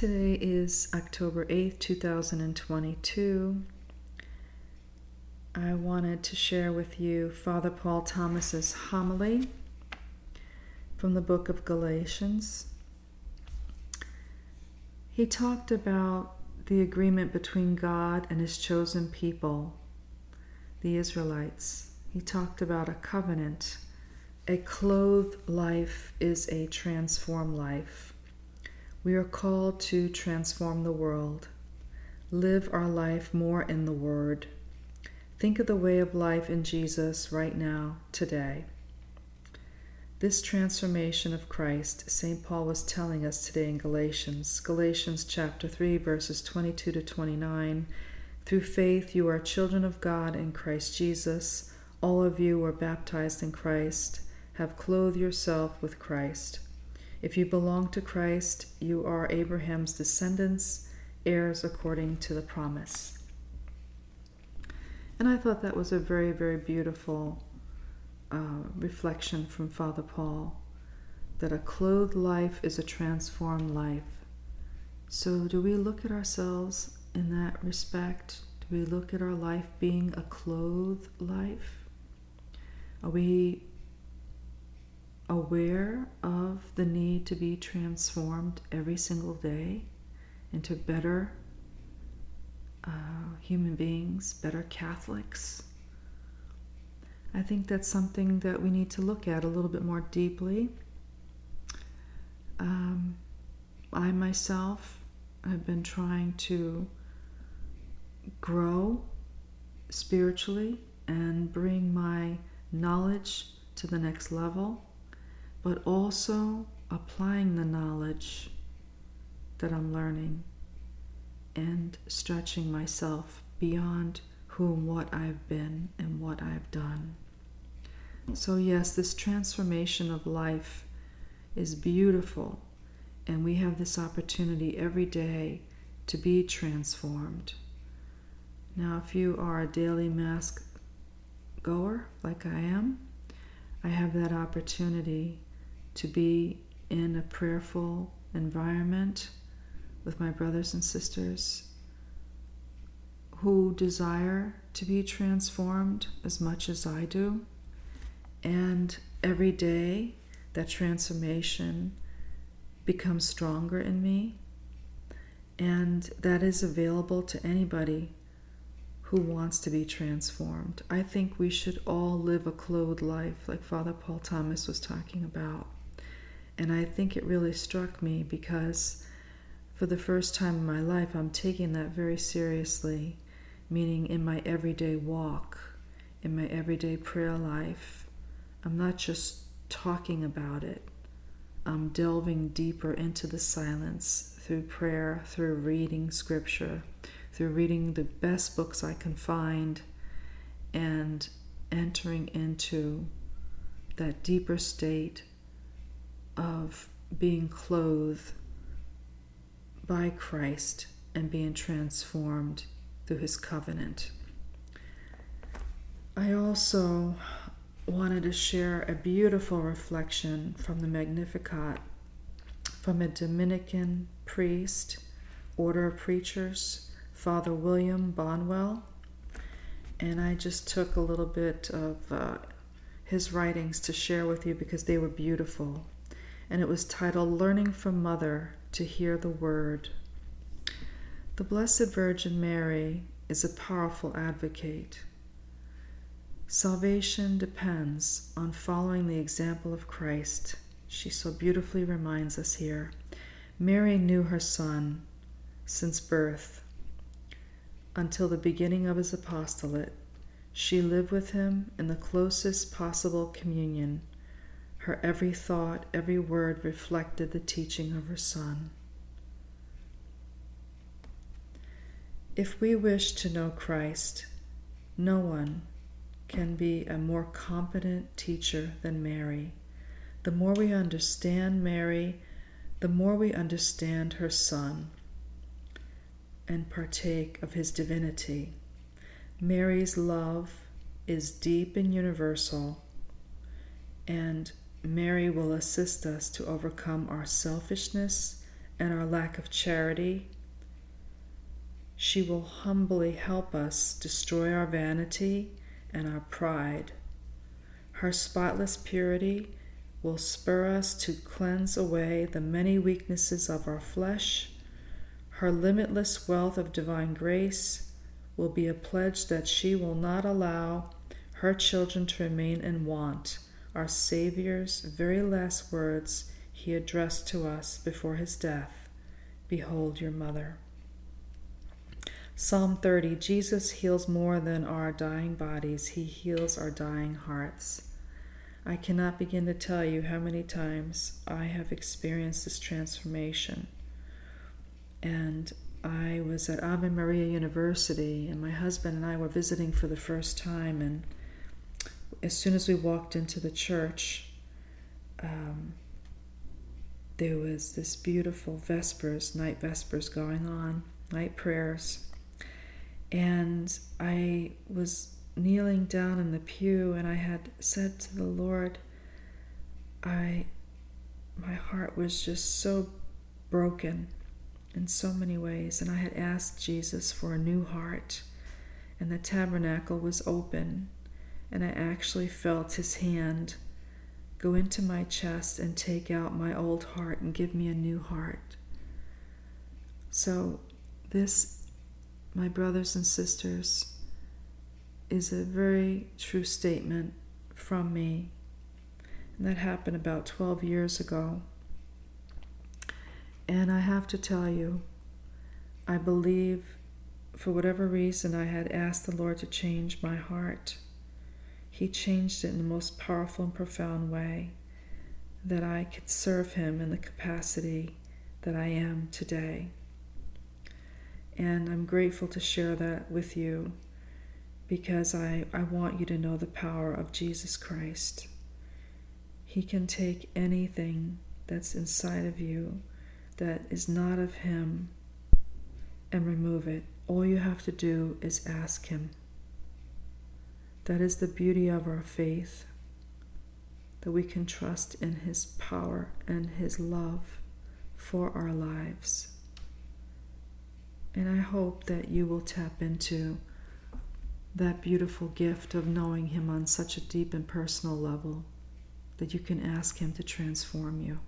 Today is October 8th, 2022. I wanted to share with you Father Paul Thomas's homily from the book of Galatians. He talked about the agreement between God and his chosen people, the Israelites. He talked about a covenant. A clothed life is a transformed life. We are called to transform the world, live our life more in the Word. Think of the way of life in Jesus right now, today. This transformation of Christ, St. Paul was telling us today in Galatians, Galatians chapter 3, verses 22 to 29. Through faith, you are children of God in Christ Jesus. All of you were baptized in Christ, have clothed yourself with Christ. If you belong to Christ, you are Abraham's descendants, heirs according to the promise. And I thought that was a very, very beautiful uh, reflection from Father Paul that a clothed life is a transformed life. So, do we look at ourselves in that respect? Do we look at our life being a clothed life? Are we aware of the need to be transformed every single day into better uh, human beings, better Catholics? I think that's something that we need to look at a little bit more deeply. Um, I myself have been trying to grow spiritually and bring my knowledge to the next level, but also applying the knowledge that I'm learning and stretching myself beyond who and what I've been and what I've done. So, yes, this transformation of life is beautiful, and we have this opportunity every day to be transformed. Now, if you are a daily mass goer like I am, I have that opportunity to be in a prayerful environment with my brothers and sisters who desire to be transformed as much as I do. And every day, that transformation becomes stronger in me. And that is available to anybody who wants to be transformed. I think we should all live a clothed life, like Father Paul Thomas was talking about. And I think it really struck me because for the first time in my life, I'm taking that very seriously, meaning in my everyday walk, in my everyday prayer life. I'm not just talking about it, I'm delving deeper into the silence through prayer, through reading scripture, through reading the best books I can find, and entering into that deeper state of being clothed by Christ and being transformed through his covenant. I also wanted to share a beautiful reflection from the Magnificat from a Dominican priest, order of preachers, Father William Bonwell. And I just took a little bit of uh, his writings to share with you because they were beautiful. And it was titled Learning from Mother to Hear the Word. The Blessed Virgin Mary is a powerful advocate. Salvation depends on following the example of Christ. She so beautifully reminds us here. Mary knew her Son since birth until the beginning of his apostolate. She lived with him in the closest possible communion. Her every thought, every word reflected the teaching of her Son. If we wish to know Christ, no one can be a more competent teacher than Mary. The more we understand Mary, the more we understand her Son and partake of his divinity. Mary's love is deep and universal, and Mary will assist us to overcome our selfishness and our lack of charity. She will humbly help us destroy our vanity and our pride. Her spotless purity will spur us to cleanse away the many weaknesses of our flesh. Her limitless wealth of divine grace will be a pledge that she will not allow her children to remain in want. Our Savior's very last words he addressed to us before his death Behold your mother. Psalm 30 Jesus heals more than our dying bodies, he heals our dying hearts. I cannot begin to tell you how many times I have experienced this transformation. And I was at Ave Maria University, and my husband and I were visiting for the first time. And as soon as we walked into the church, um, there was this beautiful Vespers, night Vespers going on, night prayers. And I was kneeling down in the pew and I had said to the Lord, I my heart was just so broken in so many ways and I had asked Jesus for a new heart and the tabernacle was open and I actually felt his hand go into my chest and take out my old heart and give me a new heart. So this my brothers and sisters, is a very true statement from me. And that happened about 12 years ago. And I have to tell you, I believe for whatever reason I had asked the Lord to change my heart. He changed it in the most powerful and profound way that I could serve Him in the capacity that I am today. And I'm grateful to share that with you because I, I want you to know the power of Jesus Christ. He can take anything that's inside of you that is not of Him and remove it. All you have to do is ask Him. That is the beauty of our faith, that we can trust in His power and His love for our lives. And I hope that you will tap into that beautiful gift of knowing Him on such a deep and personal level that you can ask Him to transform you.